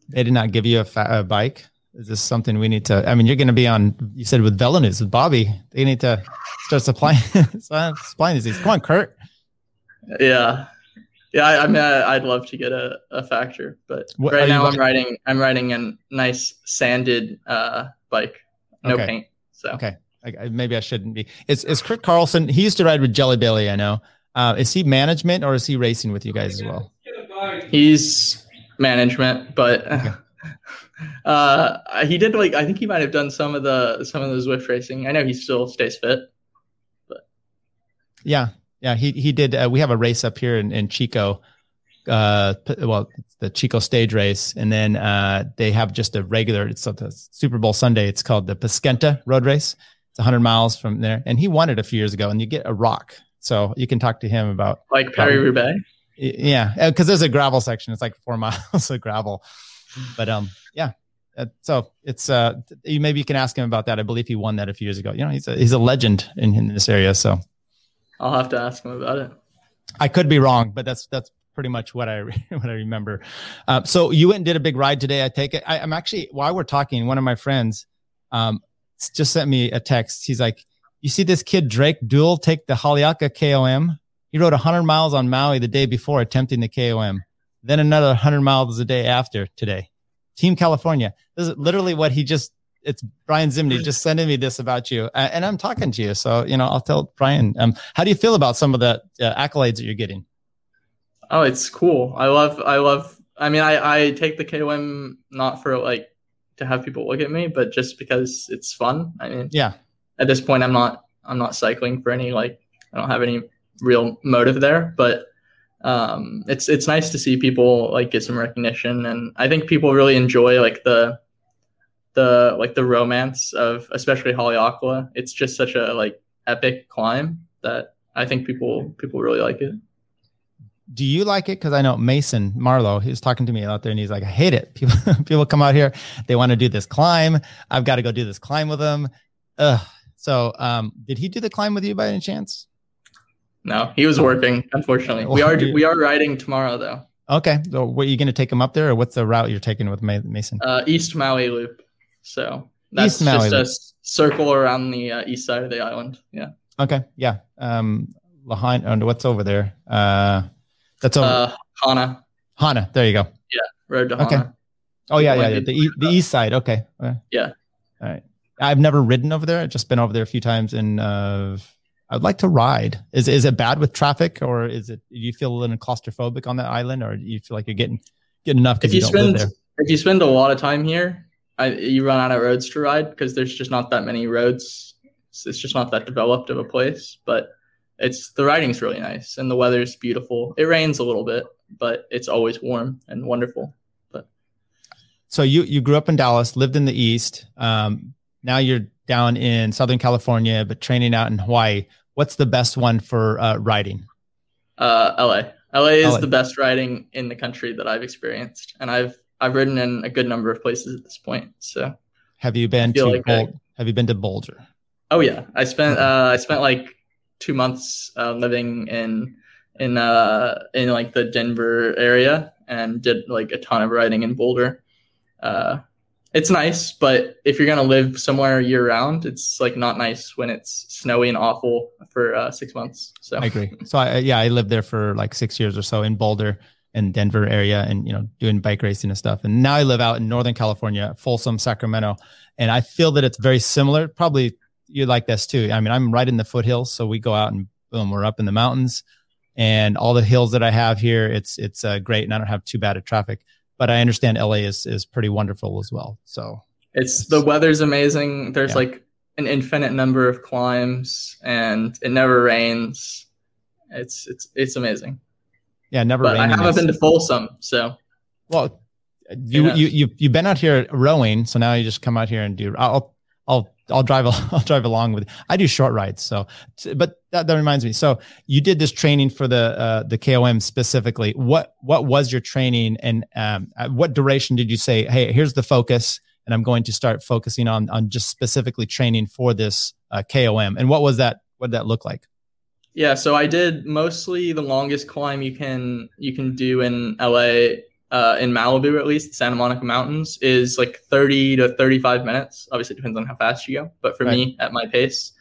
they did not give you a, fa- a bike. Is this something we need to? I mean, you're going to be on. You said with VeloNews with Bobby. They need to start supplying supplying these. Come on, Kurt. Yeah, yeah. I, I mean, I, would love to get a, a factor, but what, right now I'm riding. I'm riding a nice sanded uh, bike, no okay. paint. So okay, I, maybe I shouldn't be. Is is Kurt Carlson? He used to ride with Jelly Belly. I know. Uh, is he management or is he racing with you guys as well? He's management, but. Okay. uh, he did like I think he might have done some of the some of the Zwift racing. I know he still stays fit, but yeah, yeah, he he did. Uh, we have a race up here in, in Chico. Uh, well, the Chico stage race, and then uh, they have just a regular. It's a Super Bowl Sunday. It's called the Paskenta Road Race. It's 100 miles from there, and he won it a few years ago. And you get a rock, so you can talk to him about like Paris Roubaix. Yeah, because there's a gravel section. It's like four miles of gravel, but um, yeah. Uh, so it's uh, maybe you can ask him about that. I believe he won that a few years ago. You know, he's a he's a legend in, in this area. So I'll have to ask him about it. I could be wrong, but that's that's pretty much what I what I remember. Uh, so you went and did a big ride today. I take it. I, am actually while we're talking, one of my friends um, just sent me a text. He's like, "You see this kid Drake Deuel take the Haleakala KOM? He rode 100 miles on Maui the day before attempting the KOM, then another 100 miles a day after today. Team California. This is literally what he just. It's Brian Zimney just sending me this about you, uh, and I'm talking to you. So you know, I'll tell Brian. Um, how do you feel about some of the uh, accolades that you're getting? Oh, it's cool. I love. I love. I mean, I I take the KOM not for like to have people look at me, but just because it's fun. I mean, yeah. At this point, I'm not. I'm not cycling for any like. I don't have any real motive there, but um, it's it's nice to see people like get some recognition, and I think people really enjoy like the the like the romance of especially Haleakala. It's just such a like epic climb that I think people people really like it. Do you like it? Because I know Mason Marlowe, he was talking to me out there, and he's like, "I hate it. People people come out here, they want to do this climb. I've got to go do this climb with them." Ugh. So, um, did he do the climb with you by any chance? No, he was working. Unfortunately, we are we are riding tomorrow though. Okay, so what, are you going to take him up there, or what's the route you're taking with Mason? Uh, east Maui Loop. So that's east just Maui a circle around the uh, east side of the island. Yeah. Okay. Yeah. Um, Lahaina. And what's over there? Uh, that's over. Uh, Hana. Hana. There you go. Yeah. Road to Hana. Okay. Oh yeah, yeah, yeah. The e- the east side. Okay. Yeah. All right. I've never ridden over there. I've just been over there a few times in uh, I'd like to ride. Is is it bad with traffic, or is it? Do you feel a little claustrophobic on that island, or do you feel like you're getting getting enough? If you, you spend if you spend a lot of time here, I, you run out of roads to ride because there's just not that many roads. It's, it's just not that developed of a place. But it's the riding's really nice and the weather's beautiful. It rains a little bit, but it's always warm and wonderful. But so you you grew up in Dallas, lived in the East. Um, now you're down in Southern California, but training out in Hawaii. What's the best one for uh, riding? Uh, LA. LA is LA. the best riding in the country that I've experienced, and I've I've ridden in a good number of places at this point. So, have you been to like Bol- Have you been to Boulder? Oh yeah, I spent uh, I spent like two months uh, living in in uh in like the Denver area and did like a ton of riding in Boulder. Uh, it's nice, but if you're gonna live somewhere year round, it's like not nice when it's snowy and awful for uh, six months. So I agree. So I, yeah, I lived there for like six years or so in Boulder and Denver area, and you know doing bike racing and stuff. And now I live out in Northern California, Folsom, Sacramento, and I feel that it's very similar. Probably you like this too. I mean, I'm right in the foothills, so we go out and boom, we're up in the mountains, and all the hills that I have here, it's it's uh, great, and I don't have too bad of traffic but I understand LA is is pretty wonderful as well. So it's the weather's amazing. There's yeah. like an infinite number of climbs, and it never rains. It's it's it's amazing. Yeah, never. But I haven't been to Folsom, so. Well, you you you you've been out here rowing, so now you just come out here and do. I'll I'll I'll drive I'll drive along with. I do short rides, so but that, that reminds me. So you did this training for the uh, the KOM specifically. What what was your training, and um, what duration did you say? Hey, here's the focus, and I'm going to start focusing on on just specifically training for this uh, KOM. And what was that? What did that look like? Yeah, so I did mostly the longest climb you can you can do in LA, uh, in Malibu at least, the Santa Monica Mountains is like 30 to 35 minutes. Obviously, it depends on how fast you go, but for right. me, at my pace,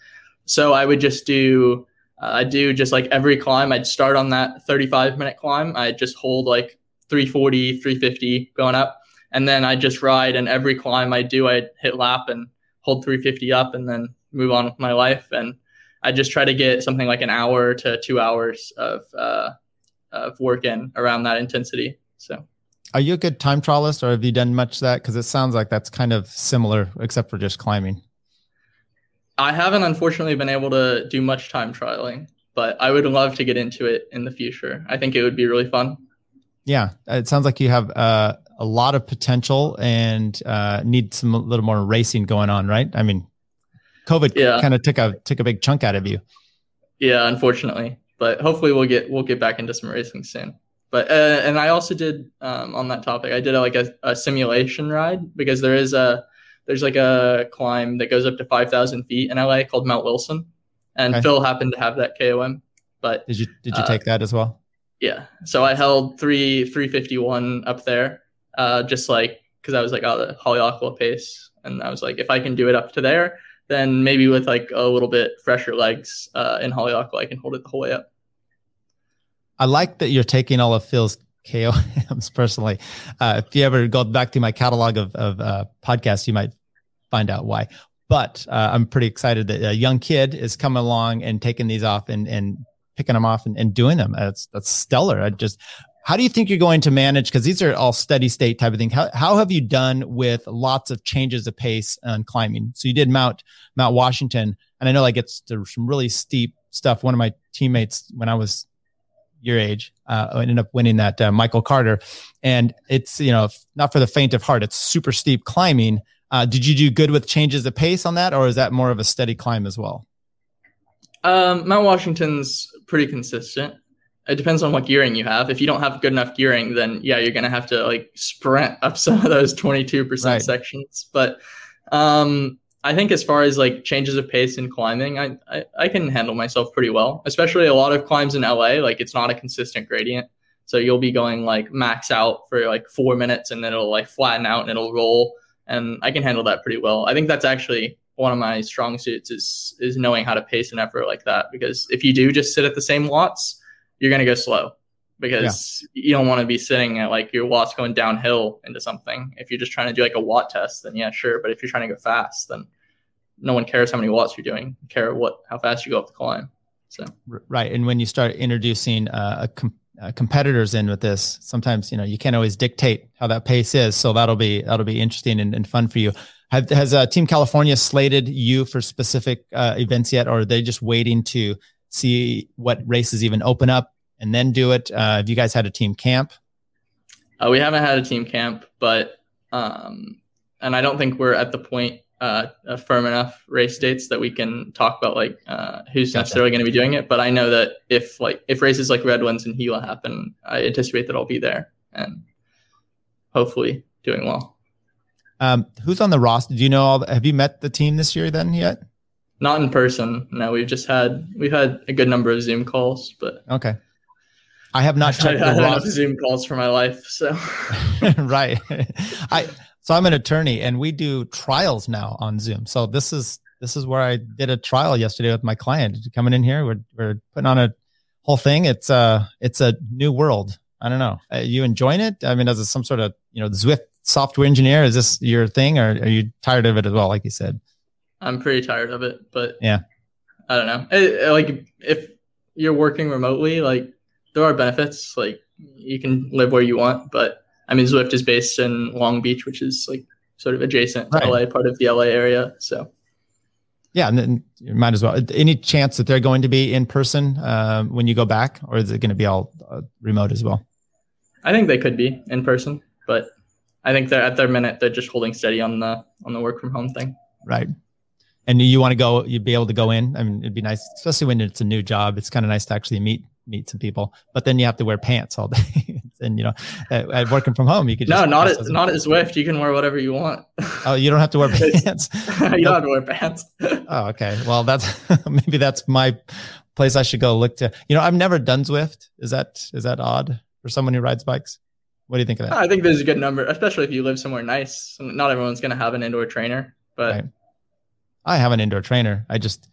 so I would just do uh, I do just like every climb. I'd start on that 35 minute climb. I'd just hold like 340, 350 going up, and then I just ride. And every climb I do, I'd hit lap and hold 350 up, and then move on with my life. And I just try to get something like an hour to two hours of uh, of work in around that intensity. So, are you a good time trialist, or have you done much of that? Because it sounds like that's kind of similar, except for just climbing. I haven't unfortunately been able to do much time trialing, but I would love to get into it in the future. I think it would be really fun. Yeah, it sounds like you have uh, a lot of potential and uh, need some a little more racing going on, right? I mean, COVID yeah. kind of took a took a big chunk out of you. Yeah, unfortunately, but hopefully we'll get we'll get back into some racing soon. But uh, and I also did um, on that topic, I did a, like a, a, simulation ride because there is a there's like a climb that goes up to five thousand feet in LA called Mount Wilson, and okay. Phil happened to have that KOM. But did you did you uh, take that as well? Yeah, so I held three three fifty one up there, uh, just like because I was like, oh, the Haleakala pace, and I was like, if I can do it up to there, then maybe with like a little bit fresher legs uh, in Haleakala, I can hold it the whole way up. I like that you're taking all of Phil's KOMs personally. Uh, if you ever go back to my catalog of, of uh, podcasts, you might find out why. But uh, I'm pretty excited that a young kid is coming along and taking these off and, and picking them off and, and doing them. That's that's stellar. I just how do you think you're going to manage? Because these are all steady state type of thing. How, how have you done with lots of changes of pace on climbing? So you did Mount Mount Washington, and I know like to some really steep stuff. One of my teammates when I was your age uh, ended up winning that uh, Michael Carter, and it's you know not for the faint of heart. It's super steep climbing. Uh, did you do good with changes of pace on that, or is that more of a steady climb as well? Um, Mount Washington's pretty consistent it depends on what gearing you have. If you don't have good enough gearing, then yeah, you're gonna have to like sprint up some of those 22% right. sections. But um, I think as far as like changes of pace in climbing, I, I, I can handle myself pretty well. Especially a lot of climbs in LA, like it's not a consistent gradient. So you'll be going like max out for like four minutes and then it'll like flatten out and it'll roll. And I can handle that pretty well. I think that's actually one of my strong suits is is knowing how to pace an effort like that. Because if you do just sit at the same watts, you're going to go slow because yeah. you don't want to be sitting at like your watts going downhill into something. If you're just trying to do like a watt test, then yeah, sure. But if you're trying to go fast, then no one cares how many watts you're doing. You care what how fast you go up the climb. So right, and when you start introducing uh, a com- uh, competitors in with this, sometimes you know you can't always dictate how that pace is. So that'll be that'll be interesting and, and fun for you. Have, has uh, Team California slated you for specific uh, events yet, or are they just waiting to see what races even open up and then do it? Uh, have you guys had a team camp? Uh, we haven't had a team camp, but um, and I don't think we're at the point uh, firm enough race dates that we can talk about like uh, who's gotcha. necessarily going to be doing it. But I know that if like if races like Redlands and Gila happen, I anticipate that I'll be there and hopefully doing well. Um, who's on the roster? Do you know all? The, have you met the team this year then yet? Not in person. No, we've just had we've had a good number of Zoom calls, but okay. I have not checked I, the Zoom calls for my life, so right. I so I'm an attorney, and we do trials now on Zoom. So this is this is where I did a trial yesterday with my client coming in here. We're we're putting on a whole thing. It's a it's a new world. I don't know. Are you enjoying it? I mean, as a, some sort of you know Zwift software engineer, is this your thing, or are you tired of it as well? Like you said. I'm pretty tired of it, but yeah, I don't know. It, like if you're working remotely, like there are benefits. Like you can live where you want, but I mean Zwift is based in Long Beach, which is like sort of adjacent to right. LA, part of the LA area. So yeah, and then you might as well. Any chance that they're going to be in person uh, when you go back, or is it going to be all uh, remote as well? I think they could be in person, but I think they're at their minute. They're just holding steady on the on the work from home thing. Right and you want to go, you'd be able to go in. I mean, it'd be nice, especially when it's a new job. It's kind of nice to actually meet meet some people. But then you have to wear pants all day. and you know, at, at working from home, you could. no, not at, not at Zwift. You can wear whatever you want. Oh, you don't have to wear pants. you don't have to wear pants. oh, okay. Well, that's maybe that's my place I should go look to. You know, I've never done Zwift. Is that is that odd for someone who rides bikes? What do you think of that? I think there's a good number, especially if you live somewhere nice. Not everyone's going to have an indoor trainer, but right. I have an indoor trainer. I just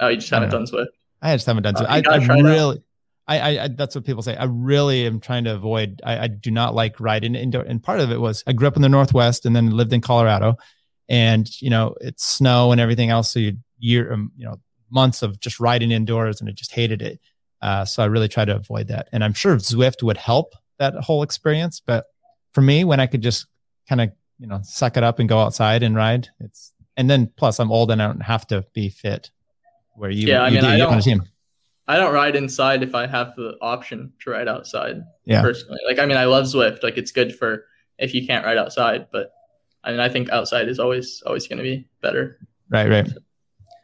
oh, you just haven't done Zwift. I just haven't done So. Uh, I, I really, I, I, that's what people say. I really am trying to avoid. I, I do not like riding indoor, and part of it was I grew up in the Northwest and then lived in Colorado, and you know it's snow and everything else. So you year, um, you know, months of just riding indoors, and I just hated it. Uh, so I really try to avoid that, and I'm sure Zwift would help that whole experience. But for me, when I could just kind of you know suck it up and go outside and ride, it's and then plus I'm old and I don't have to be fit. Where you, yeah, I you mean, do, I don't. I don't ride inside if I have the option to ride outside. Yeah. Personally, like I mean, I love Zwift. Like it's good for if you can't ride outside, but I mean, I think outside is always always going to be better. Right. Right.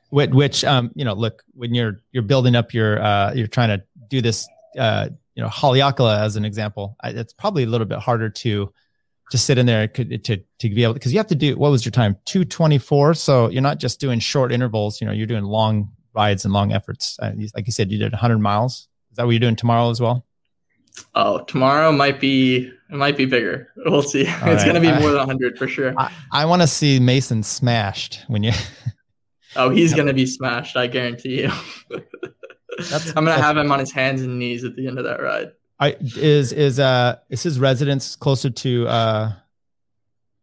Which, which, um, you know, look when you're you're building up your uh, you're trying to do this, uh, you know, Haleakala as an example. I, it's probably a little bit harder to just sit in there to to, to be able because you have to do what was your time 224 so you're not just doing short intervals you know you're doing long rides and long efforts. Uh, like you said, you did 100 miles. Is that what you're doing tomorrow as well? Oh, tomorrow might be it might be bigger. We'll see. All it's right. going to be more than 100 for sure. I, I want to see Mason smashed when you. oh, he's going to be smashed. I guarantee you. I'm going to have him on his hands and knees at the end of that ride. I, is is uh is his residence closer to uh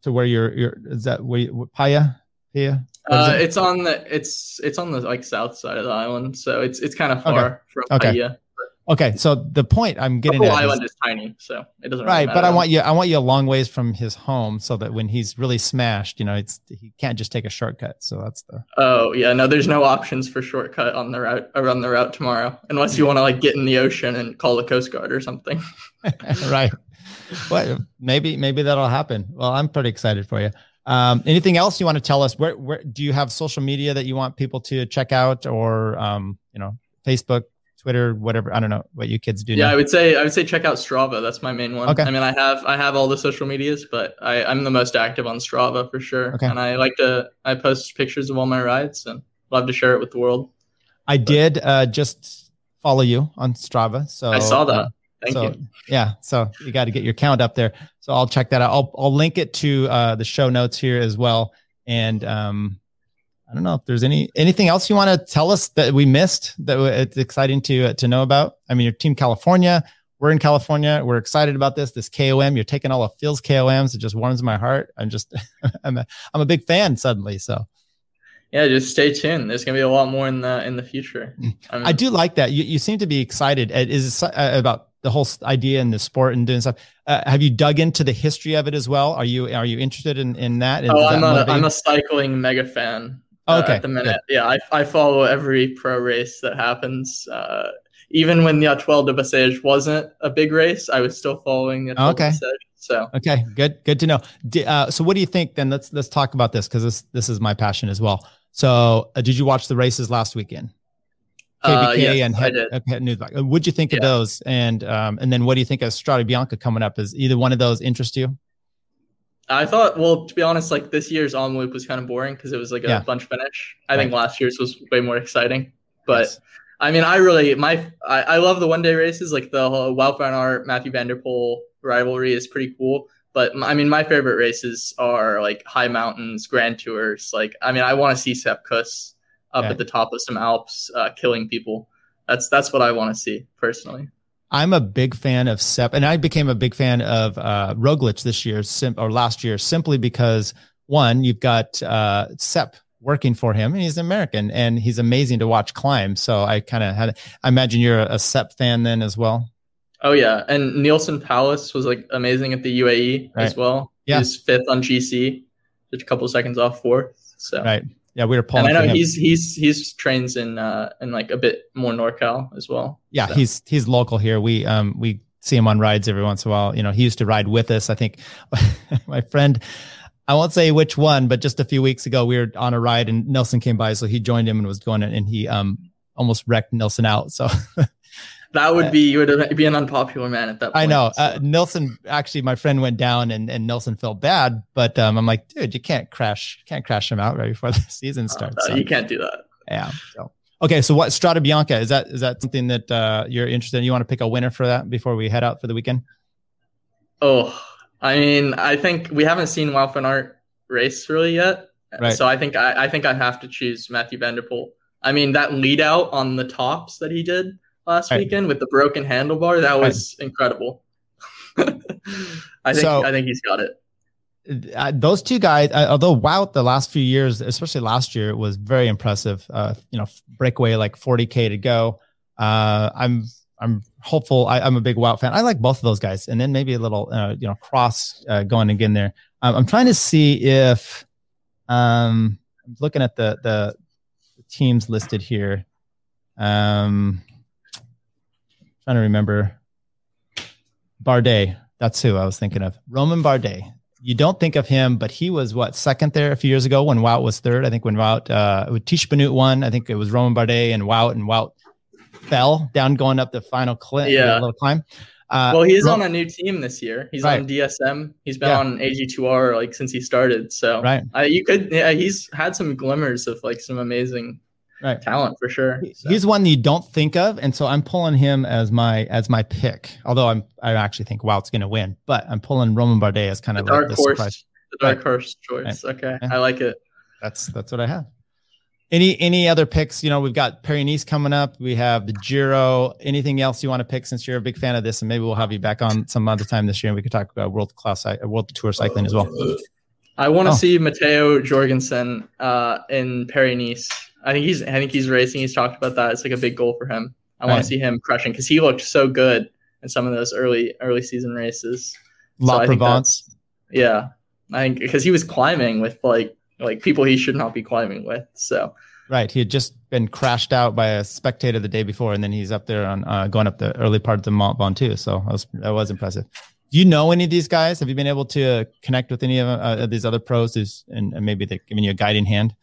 to where you're you're is that where you, Paia Paia uh, it? it's on the it's it's on the like south side of the island, so it's it's kind of far okay. from okay. Paia. Okay, so the point I'm getting the island is, is, tiny, so it doesn't right. but I want you I want you a long ways from his home, so that when he's really smashed, you know, it's he can't just take a shortcut. So that's the. Oh yeah, no, there's no options for shortcut on the route around the route tomorrow, unless you want to like get in the ocean and call the Coast Guard or something. right. Well, maybe maybe that'll happen. Well, I'm pretty excited for you. Um, anything else you want to tell us? Where, where do you have social media that you want people to check out, or um, you know, Facebook, Twitter, whatever? I don't know what you kids do. Yeah, now. I would say I would say check out Strava. That's my main one. Okay. I mean, I have I have all the social medias, but I, I'm the most active on Strava for sure. Okay. And I like to I post pictures of all my rides and love to share it with the world. I but, did uh, just follow you on Strava, so I saw that. Thank so, you. Yeah, so you got to get your count up there. So I'll check that out. I'll I'll link it to uh, the show notes here as well. And um, I don't know if there's any anything else you want to tell us that we missed that it's exciting to uh, to know about. I mean, your team California. We're in California. We're excited about this. This KOM. You're taking all of Phil's KOMs. It just warms my heart. I'm just I'm a I'm a big fan suddenly. So yeah, just stay tuned. There's gonna be a lot more in the in the future. I, mm. mean, I do like that. You you seem to be excited. Is it uh, about the whole idea and the sport and doing stuff. Uh, have you dug into the history of it as well? Are you are you interested in in that? oh, I'm that a am a cycling mega fan. Uh, okay, at the minute, Good. yeah, I I follow every pro race that happens. Uh, even when the Étoile de Bessèges wasn't a big race, I was still following the Étoile okay. de So okay, good, good to know. Uh, so what do you think then? Let's let's talk about this because this this is my passion as well. So uh, did you watch the races last weekend? Uh, yes, and head, Het Nieuwsblad. What'd you think of those? And um, and then what do you think of Strade Bianche coming up? Is either one of those interest you? I thought, well, to be honest, like this year's Omloop was kind of boring because it was like a yeah. bunch finish. I right. think last year's was way more exciting. But yes. I mean, I really my I, I love the one day races. Like the whole Wout van Aert Mathieu van der Poel rivalry is pretty cool. But I mean, my favorite races are like high mountains, grand tours. Like I mean, I want to see Sepp Kuss up yeah. at the top of some Alps, uh, killing people. That's that's what I want to see personally. I'm a big fan of Sepp, and I became a big fan of uh, Roglic this year sim- or last year simply because one, you've got uh, Sepp working for him, and he's American, and he's amazing to watch climb. So I kind of had. I imagine you're a, a Sepp fan then as well. Oh yeah, and Neilson Powless was like amazing at the UAE right. as well. Yeah, he's fifth on GC, just a couple seconds off fourth. So right, yeah, we were pulling. And I know he's he's he's trains in uh in like a bit more NorCal as well. Yeah, so. he's he's local here. We um we see him on rides every once in a while. You know, he used to ride with us. I think my friend, I won't say which one, but just a few weeks ago we were on a ride and Nelson came by, so he joined him and was going and he um almost wrecked Nelson out. So that would be you would be an unpopular man at that point. I know. so. Uh, Nelson actually, my friend went down and, and Nelson felt bad, but um, I'm like, dude, you can't crash, can't crash him out right before the season Uh, starts. no, so, you can't do that. yeah. So okay, so what Strade Bianche is that? Is that something that uh, you're interested in? You want to pick a winner for that before we head out for the weekend? Oh, I mean, I think we haven't seen Aert race really yet. Right. So I think I, I think I have to choose Mathieu van der Poel. I mean, that lead out on the tops that he did last weekend with the broken handlebar, that was incredible. I think So- I think he's got it. uh, those two guys, uh, although Wout the last few years, especially last year, was very impressive. Uh, you know, breakaway like 40k to go. Uh, I'm I'm hopeful. I, I'm a big Wout fan. I like both of those guys, and then maybe a little uh, you know cross uh, going again there. Um, I'm trying to see if um, I'm looking at the the teams listed here. Um, trying to remember Bardet. That's who I was thinking of. Romain Bardet you don't think of him, but he was what second there a few years ago when Wout was third. I think when Wout, uh, when Tiesj Benoot won, I think it was Romain Bardet and Wout, and Wout fell down going up the final clip, Yeah. little climb. Uh, Well, he's on a new team this year. He's Right. on DSM. He's been Yeah. on AG2R like since he started. So right, I, you could, yeah, he's had some glimmers of like some amazing right. talent for sure. So. He's one that you don't think of, and so I'm pulling him as my as my pick. Although I'm I actually think Wout's going to win, but I'm pulling Romain Bardet as kind the of like dark the horse, surprise. the dark Right. horse choice. Okay, Yeah. I like it. That's that's what I have. Any any other picks? You know, we've got Paris Nice coming up. We have the Giro. Anything else you want to pick since you're a big fan of this, and maybe we'll have you back on some other time this year, and we could talk about world class, cy- world tour cycling as well. I want to Oh. see Matteo Jorgensen uh, in Paris Nice. I think he's I think he's racing. He's talked about that. It's like a big goal for him. I want Right. to see him crushing because he looked so good in some of those early early season races. La I think Provence. Yeah, I think because he was climbing with like like people he should not be climbing with. So Right. He had just been crashed out by a spectator the day before, and then he's up there on uh, going up the early part of the Mont Ventoux. So that was that was impressive. Do you know any of these guys? Have you been able to connect with any of, uh, of these other pros who's, and, and maybe they're giving you a guiding hand?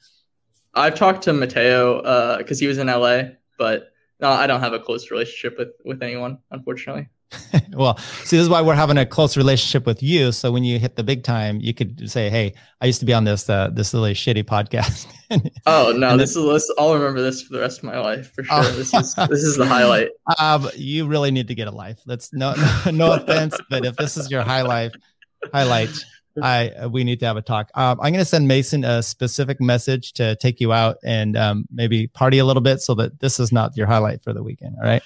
I've talked to Matteo because he was in LA, but no, I don't have a close relationship with with anyone, unfortunately. well, see, this is why we're having a close relationship with you. So when you hit the big time, you could say, "Hey, I used to be on this uh, this really shitty podcast." Oh no, And this is this. I'll remember this for the rest of my life for sure. Oh. This is this is the highlight. um, you really need to get a life. That's no no, no offense, but if this is your highlight highlight, I we need to have a talk. Um, I'm going to send Mason a specific message to take you out and um, maybe party a little bit, so that this is not your highlight for the weekend. All right.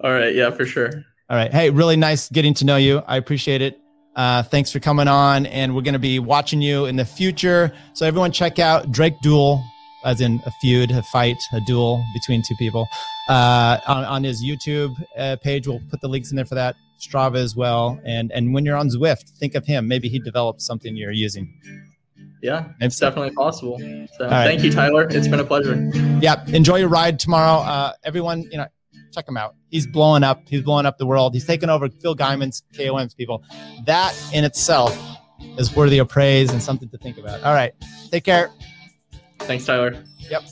All right, yeah, for sure. All right. Hey, really nice getting to know you. I appreciate it. Uh, thanks for coming on, and we're going to be watching you in the future. So everyone, check out Drake Deuel, as in a feud, a fight, a duel between two people, uh, on, on his YouTube uh, page. We'll put the links in there for that. Strava as well, and and when you're on Zwift, think of him. Maybe he developed something you're using. Yeah, it's definitely possible. So right. thank you, Tyler. It's been a pleasure. Yeah, enjoy your ride tomorrow. Uh, everyone, you know, check him out. He's blowing up. He's blowing up the world. He's taking over Phil Gaimon's KOM's people. That in itself is worthy of praise and something to think about. All right, take care. Thanks, Tyler. Yep.